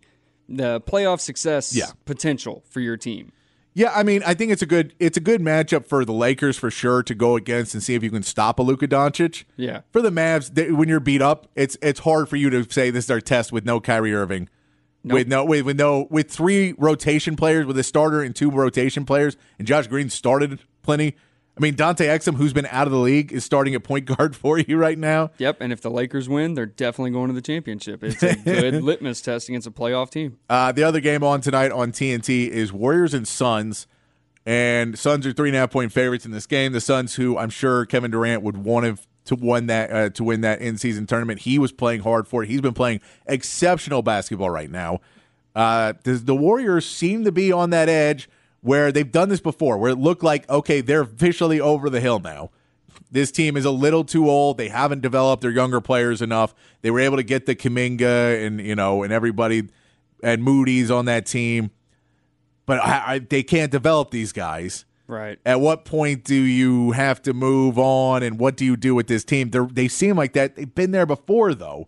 the playoff success Yeah. potential for your team. Yeah, I mean, I think it's a good it's a good matchup for the Lakers for sure to go against and see if you can stop a Luka Doncic. Yeah. For the Mavs, they, when you're beat up, it's it's hard for you to say this is our test with no Kyrie Irving, with no with, with no with three rotation players, with a starter and two rotation players, and Josh Green started plenty. I mean, Dante Exum, who's been out of the league, is starting at point guard for you right now. Yep, and if the Lakers win, they're definitely going to the championship. It's a good litmus test against a playoff team. Uh, the other game on tonight on TNT is Warriors and Suns. And Suns are three and a half point favorites in this game. The Suns, who I'm sure Kevin Durant would want to to win that uh, to win that in season tournament. He was playing hard for it. He's been playing exceptional basketball right now. Uh, the, the Warriors seem to be on that edge where they've done this before, where it looked like okay, they're officially over the hill now. This team is a little too old. They haven't developed their younger players enough. They were able to get the Kuminga and you know and everybody and Moody's on that team, but I, I, they can't develop these guys. Right. At what point do you have to move on, and what do you do with this team? They're, they seem like that. They've been there before, though,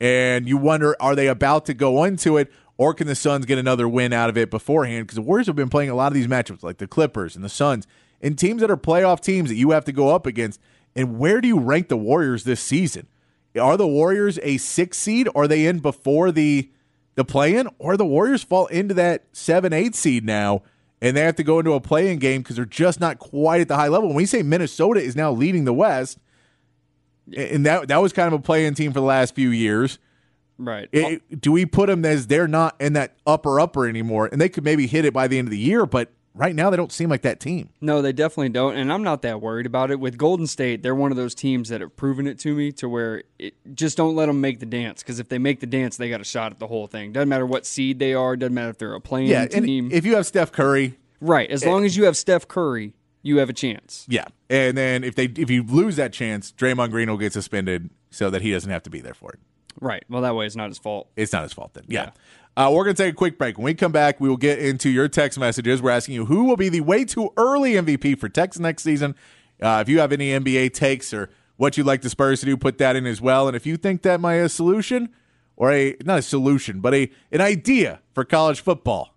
and you wonder: Are they about to go into it, or can the Suns get another win out of it beforehand? Because the Warriors have been playing a lot of these matchups, like the Clippers and the Suns, and teams that are playoff teams that you have to go up against. And where do you rank the Warriors this season? Are the Warriors a six seed? Are they in before the the play-in, or the Warriors fall into that seven, eight seed now? And they have to go into a play-in game because they're just not quite at the high level. When we say Minnesota is now leading the West, and that that was kind of a play-in team for the last few years. Right. It, do we put them as they're not in that upper upper anymore, and they could maybe hit it by the end of the year, but right now they don't seem like that team. No, they definitely don't, and I'm not that worried about it. With Golden State, they're one of those teams that have proven it to me to where it, just don't let them make the dance because if they make the dance, they got a shot at the whole thing. Doesn't matter what seed they are. Doesn't matter if they're a play-in Yeah, team. if you have Steph Curry, right. As eh, long as you have Steph Curry, you have a chance. yeah, and then if they if you lose that chance, Draymond Green will get suspended so that he doesn't have to be there for it. Right. Well, that way it's not his fault. It's not his fault then. Yeah. Uh, we're going to take a quick break. When we come back, we will get into your text messages. We're asking you who will be the way too early MVP for Texas next season. Uh, if you have any NBA takes or what you'd like the Spurs to do, put that in as well. And if you think that a solution or a not a solution, but a an idea for college football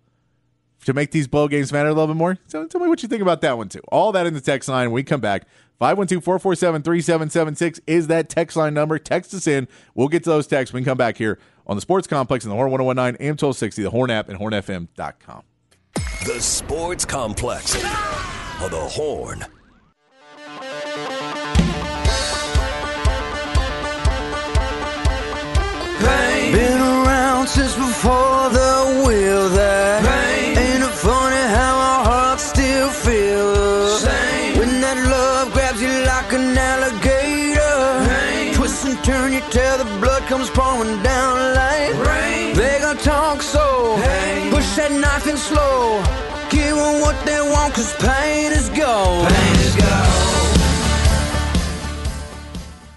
to make these bowl games matter a little bit more, tell, tell me what you think about that one too. All that in the text line. When we come back. 512-447-3776 is that text line number. Text us in. We'll get to those texts when we come back here on the Sports Complex in the Horn 1019 AM 1260, the Horn app, and hornfm.com. The Sports Complex. On the Horn. Been around since before the wheel that. Ain't it funny how our hearts still feel? The same. When that love grabs you like an alligator. Twist and turn you till the blood comes pouring down like rain They gonna talk so Push that knife in slow Give them what they want cause pain is gold Pain is gold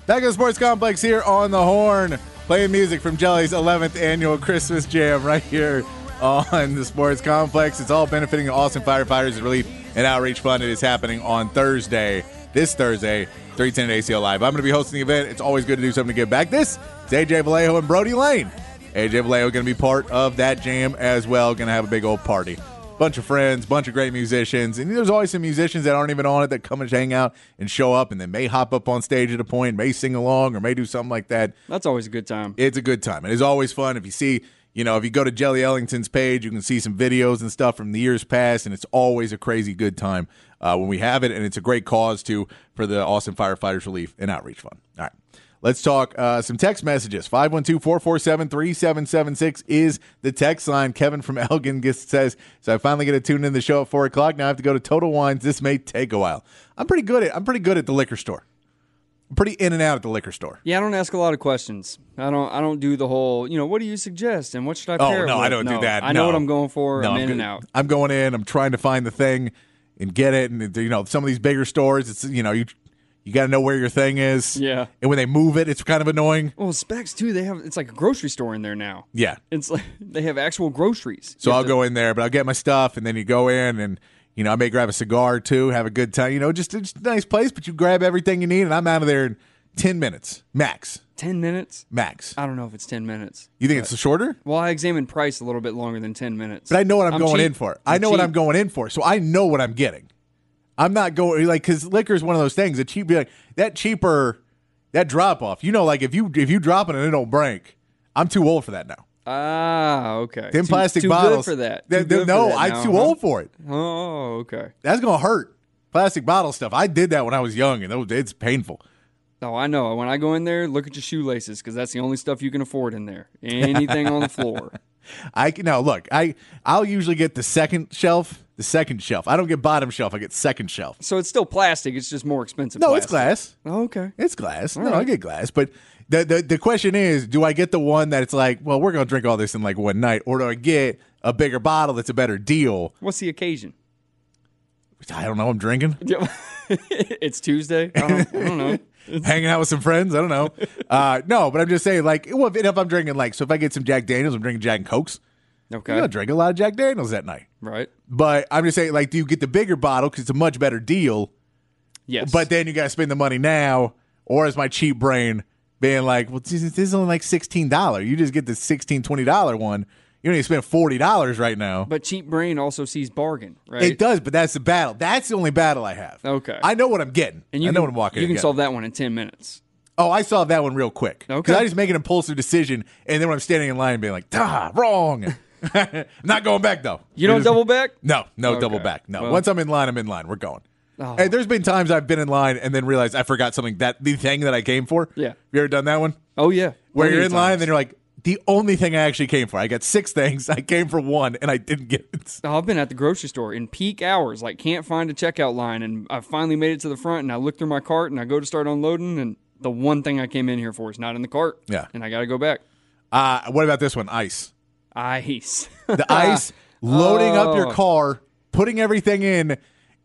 Back at the Sports Complex here on the Horn, playing music from Jelly's 11th annual Christmas Jam right here on the Sports Complex. It's all benefiting the Austin Firefighters Relief and Outreach Fund. It is happening on Thursday, this Thursday, 310 at ACL Live. I'm going to be hosting the event. It's always good to do something to give back. This is AJ Vallejo and Brody Lane. AJ Vallejo going to be part of that jam as well. Going to have a big old party. Bunch of friends, bunch of great musicians, and there's always some musicians that aren't even on it that come and hang out and show up, and then may hop up on stage at a point, may sing along, or may do something like that. That's always a good time. It's a good time. It is always fun. If you see, you know, if you go to Jelly Ellington's page, you can see some videos and stuff from the years past, and it's always a crazy good time uh, when we have it, and it's a great cause too for the Austin Firefighters Relief and Outreach Fund. Let's talk uh, some text messages. 512 447 3776 is the text line. Kevin from Elgin gets, says, So I finally get to tune in the show at 4 o'clock. Now I have to go to Total Wines. This may take a while. I'm pretty good at I'm pretty good at the liquor store. I'm pretty in and out at the liquor store. Yeah, I don't ask a lot of questions. I don't. I don't do the whole. You know, what do you suggest and what should I Oh, pair? it no, I don't do that. I know No. what I'm going for. No, I'm in go- and out. I'm going in. I'm trying to find the thing and get it. And you know, some of these bigger stores, it's you know, you you got to know where your thing is. Yeah. And when they move it, it's kind of annoying. Well, Spec's too. They have. It's like a grocery store in there now. Yeah. It's like they have actual groceries. So I'll to- go in there, but I'll get my stuff, and then you go in, and you know, I may grab a cigar too, have a good time. You know, just just a nice place, but you grab everything you need, and I'm out of there in 10 minutes max. 10 minutes? Max. I don't know if it's 10 minutes. You think it's shorter? Well, I examined price a little bit longer than 10 minutes. But I know what I'm, going cheap. in for. I know what I'm going in for. So I know what I'm getting. I'm not going like because liquor is one of those things that cheap like that cheaper that drop off. You know, like if you if you drop it and it don't break, I'm too old for that now. Ah, okay. Them Too- plastic too bottles for that. they- Too they- good for no, that I'm too huh? old for it. Oh, okay. That's gonna hurt. Plastic bottle stuff. I did that when I was young, and it's painful. Oh, I know. When I go in there, look at your shoelaces because that's the only stuff you can afford in there. Anything on the floor. I can now look. I I'll usually get the second shelf. The second shelf. I don't get bottom shelf. I get second shelf. So it's still plastic. It's just more expensive. No, it's glass. Oh, okay. It's glass. no, right. I get glass. But the, the the question is, do I get the one that it's like, well, we're gonna drink all this in like one night, or do I get a bigger bottle that's a better deal? What's the occasion? I don't know. I'm drinking, it's Tuesday. I don't, I don't know. hanging out with some friends. I don't know. Uh, no, but I'm just saying, like, well, if, if I'm drinking, like, so if I get some Jack Daniels, I'm drinking Jack and Cokes. Okay. I'm gonna drink a lot of Jack Daniels that night. Right. But I'm just saying, like, do you get the bigger bottle because it's a much better deal? Yes. But then you got to spend the money now, or is my cheap brain being like, well, this is only like sixteen dollar. You just get the $16, $20 one. You to spend forty dollars right now. But cheap brain also sees bargain, right? It does, but that's the battle. That's the only battle I have. Okay. I know what I'm getting. And you I know can, what I'm walking. You can solve that one in ten minutes. Oh, I solved that one real quick. Okay. Because I just make an impulsive decision, and then when I'm standing in line, being like, "Ah, wrong." Not going back though. You don't just- double back? No, no Okay. double back. No. Well- Once I'm in line, I'm in line. We're going. Oh. And there's been times I've been in line and then realized I forgot something that the thing that I came for. Yeah. Have you ever done that one? Oh yeah. Where Plenty you're in line, and then you're like, the only thing I actually came for. I got six things. I came for one, and I didn't get it. Oh, I've been at the grocery store in peak hours, like can't find a checkout line, and I finally made it to the front, and I look through my cart, and I go to start unloading, and the one thing I came in here for is not in the cart. Yeah. and I got to go back. Uh, what about this one? Ice. Ice. The ice loading up your Oh. car, putting everything in,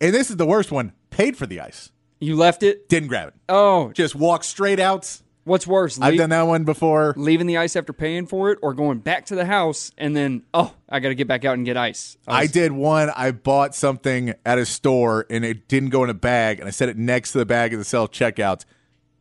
and this is the worst one. Paid for the ice. you left it. Didn't grab it. Oh, Just walk straight out. What's worse? I've done that one before. Leaving the ice after paying for it, or going back to the house and then oh, I got to get back out and get ice. I was- did one. I bought something at a store and it didn't go in a bag, and I set it next to the bag of the self checkout.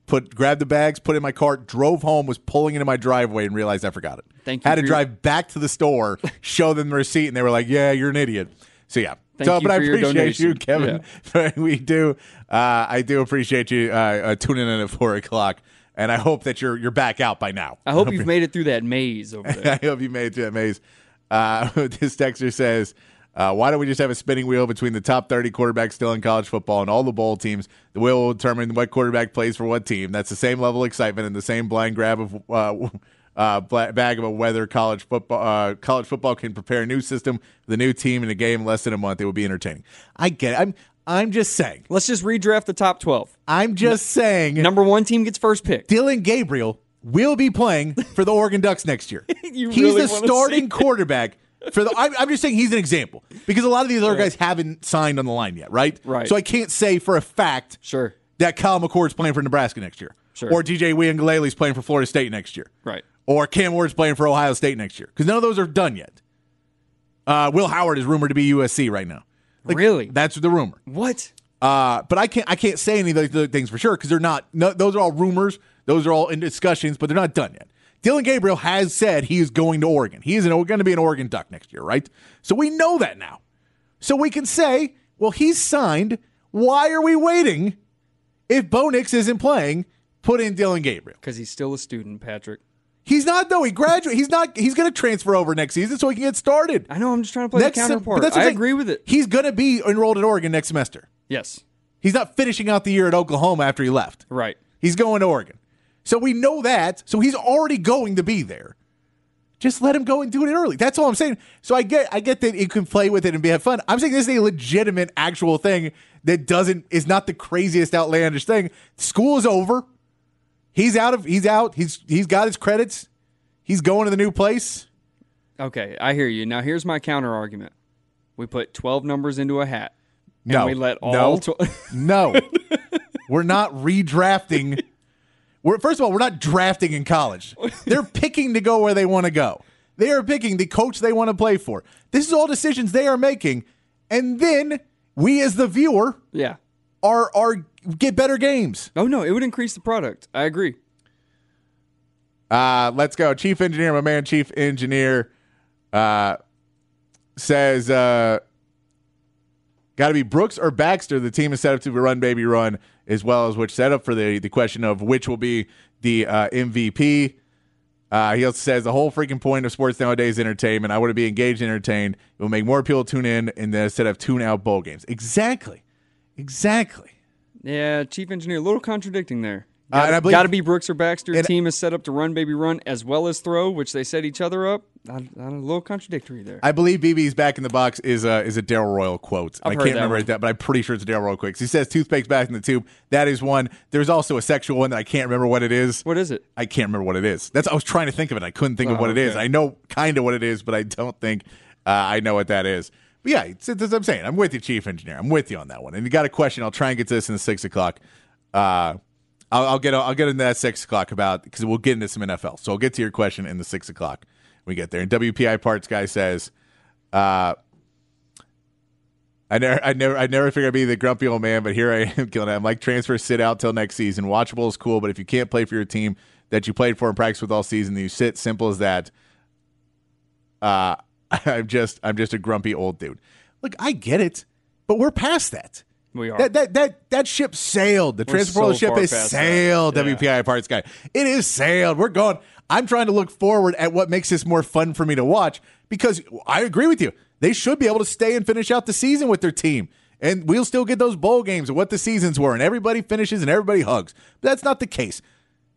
Put grabbed the bags, put it in my cart, drove home, was pulling into my driveway, and realized I forgot it. Thank you Had to for your- drive back to the store, show them the receipt, and they were like, "Yeah, you're an idiot." So yeah. Thank so, you but I appreciate you, donation. Kevin. we do. Uh, I do appreciate you uh, uh, tuning in at four o'clock, and I hope that you're you're back out by now. I hope you've made it through that maze over there. I hope you made it through that maze. Uh, this texter says, uh, "Why don't we just have a spinning wheel between the top 30 quarterbacks still in college football and all the bowl teams? The wheel will determine what quarterback plays for what team. That's the same level of excitement and the same blind grab of uh, uh, bag of a whether college football uh, college football can prepare a new system the new team in a game in less than a month. It will be entertaining. I get it. I'm I'm just saying. Let's just redraft the top 12. I'm just saying. Number one team gets first pick. Dillon Gabriel will be playing for the Oregon Ducks next year. You he's really the starting quarterback for the. I'm, I'm just saying he's an example because a lot of these other guys haven't signed on the line yet, right? Right. So I can't say for a fact Sure. that Kyle McCord's playing for Nebraska next year, Sure. or DJ Uiagalelei's playing for Florida State next year, Right. or Cam Ward's playing for Ohio State next year because none of those are done yet. Uh, Will Howard is rumored to be USC right now. Really? That's the rumor. What? Uh, but I can't I can't say any of those things for sure because they're not. No, those are all rumors. Those are all in discussions, but they're not done yet. Dillon Gabriel has said he is going to Oregon. He is going to be an Oregon Duck next year, right? So we know that now. So we can say, well, he's signed. Why are we waiting? If Bo Nix isn't playing, put in Dillon Gabriel. Because he's still a student, Patrick. He's not though. He graduated. He's not. He's going to transfer over next season so he can get started. I know. I'm just trying to play the sem- counterpart. that's I saying. agree with it. He's going to be enrolled at Oregon next semester. Yes. He's not finishing out the year at Oklahoma after he left. Right. He's going to Oregon. So we know that. So he's already going to be there. Just let him go and do it early. That's all I'm saying. So I get I get that you can play with it and be have fun. I'm saying this is a legitimate actual thing that doesn't is not the craziest outlandish thing. School is over. He's out of he's out. He's he's got his credits. He's going to the new place. Okay, I hear you. Now here's my counter argument. We put 12 numbers into a hat. And No. we let all no. tw- no. We're not redrafting. We're first of all, we're not drafting in college. They're picking to go where they want to go. They are picking the coach they want to play for. This is all decisions they are making. And then we as the viewer Yeah. are are get better games. Oh no, it would increase the product. I agree. Uh, let's go. Chief engineer, my man, chief engineer, uh, says, uh, got to be Brooks or Baxter. The team is set up to run, baby, run, as well as which setup for the, the question of which will be the uh, MVP. Uh, he also says the whole freaking point of sports nowadays is entertainment. I want to be engaged and entertained. It will make more people tune in instead of tune out bowl games. Exactly. Exactly. Yeah, chief engineer, a little contradicting there. Uh, and I believe- Got to be Brooks or Baxter. Team is set up to run, baby, run, as well as throw, which they set each other up. Not, not a little contradictory there. I believe BB's back in the box is a is a Darrell Royal quote. I can't remember one. that, but I'm pretty sure it's a Darrell Royal quote. He says toothpaste back in the tube. That is one. There's also a sexual one that I can't remember what it is. what is it? I can't remember what it is. That's I was trying to think of it. I couldn't think of Oh, what it is. I know kind of what it is, but I don't think uh, I know what that is. But yeah, it's, it's, as I'm saying, I'm with you, Chief Engineer. I'm with you on that one. And you got a question? I'll try and get to this in the six o'clock. Uh, I'll, I'll get I'll get into that six o'clock about because we'll get into some NFL. So I'll get to your question in the six o'clock we get there. And WPI parts guy says, uh, I never, I never, I never figured I'd be the grumpy old man, but here I am killing it. I'm like, transfer, sit out till next season. Watchable is cool, but if you can't play for your team that you played for and practice with all season, you sit. Simple as that. Uh, I'm just, I'm just a grumpy old dude. Look, I get it, but we're past that. We are. That that that that ship sailed. The transfer so ship is sailed. Yeah. WPI parts guy, it is sailed. We're going. I'm trying to look forward at what makes this more fun for me to watch because I agree with you. They should be able to stay and finish out the season with their team, and we'll still get those bowl games of what the seasons were, and everybody finishes and everybody hugs. But that's not the case.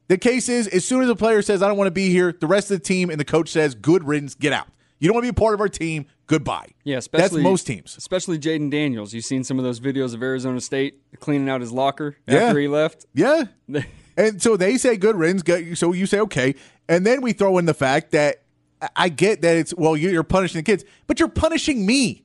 The case is, as soon as a player says, I don't want to be here, the rest of the team and the coach says, good riddance, get out. You don't want to be a part of our team, goodbye. Yeah, especially That's most teams. Especially Jayden Daniels. You've seen some of those videos of Arizona State cleaning out his locker Yeah. after he left. Yeah. and so they say good riddance. So you say, okay. And then we throw in the fact that I- I get that it's, well, you're punishing the kids, but you're punishing me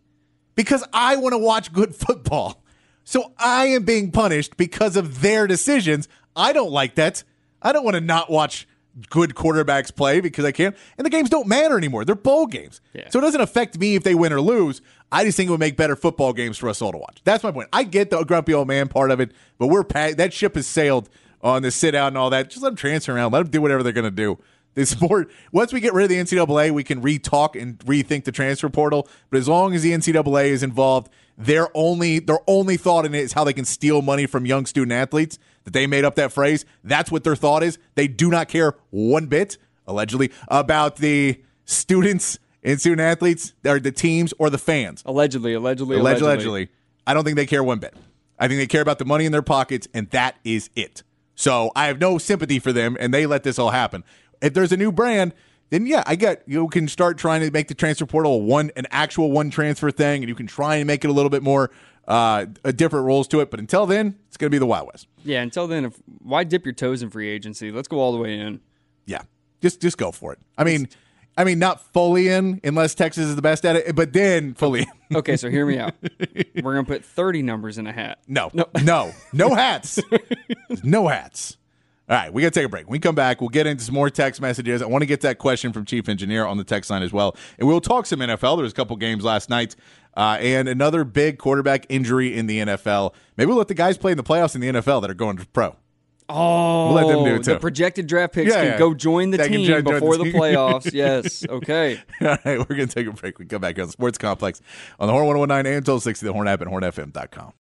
because I want to watch good football. So I am being punished because of their decisions. I don't like that. I don't want to not watch good quarterbacks play because I can't. And the games don't matter anymore. They're bowl games. Yeah. So it doesn't affect me if they win or lose. I just think it would make better football games for us all to watch. That's my point. I get the grumpy old man part of it, but we're pa- that ship has sailed on the sit out and all that. Just let them transfer around. Let them do whatever they're going to do. The sport. Once we get rid of the NCAA, we can re-talk and rethink the transfer portal. But as long as the NCAA is involved, their only their only thought in it is how they can steal money from young student athletes. That they made up that phrase. That's what their thought is. They do not care one bit, allegedly, about the students and student athletes, or the teams, or the fans. Allegedly, allegedly, Allegedly, allegedly. I don't think they care one bit. I think they care about the money in their pockets, and that is it. So I have no sympathy for them, and they let this all happen. If there's a new brand, then yeah, I get you can start trying to make the transfer portal one an actual one transfer thing, and you can try and make it a little bit more uh, a different rules to it. But until then, it's going to be the Wild West. Yeah, until then, if why dip your toes in free agency? Let's go all the way in. Yeah, just just go for it. I mean, I mean, not fully in unless Texas is the best at it, but then fully. in. Okay, so hear me out. We're gonna put thirty numbers in a hat. No, no, no, no hats. no hats. All right, we got to take a break. When we come back, we'll get into some more text messages. I want to get that question from Chief Engineer on the text line as well. And we'll talk some NFL. There was a couple games last night uh, and another big quarterback injury in the NFL. Maybe we'll let the guys play in the playoffs in the NFL that are going to pro. Oh, We'll let them do it, the too. projected draft picks Yeah, can yeah. go join the They team join- join the before the playoffs. yes. Okay. All right, we're going to take a break. We come back on the Sports Complex on the Horn 1019 and 1260, the Horn app, and hornfm.com.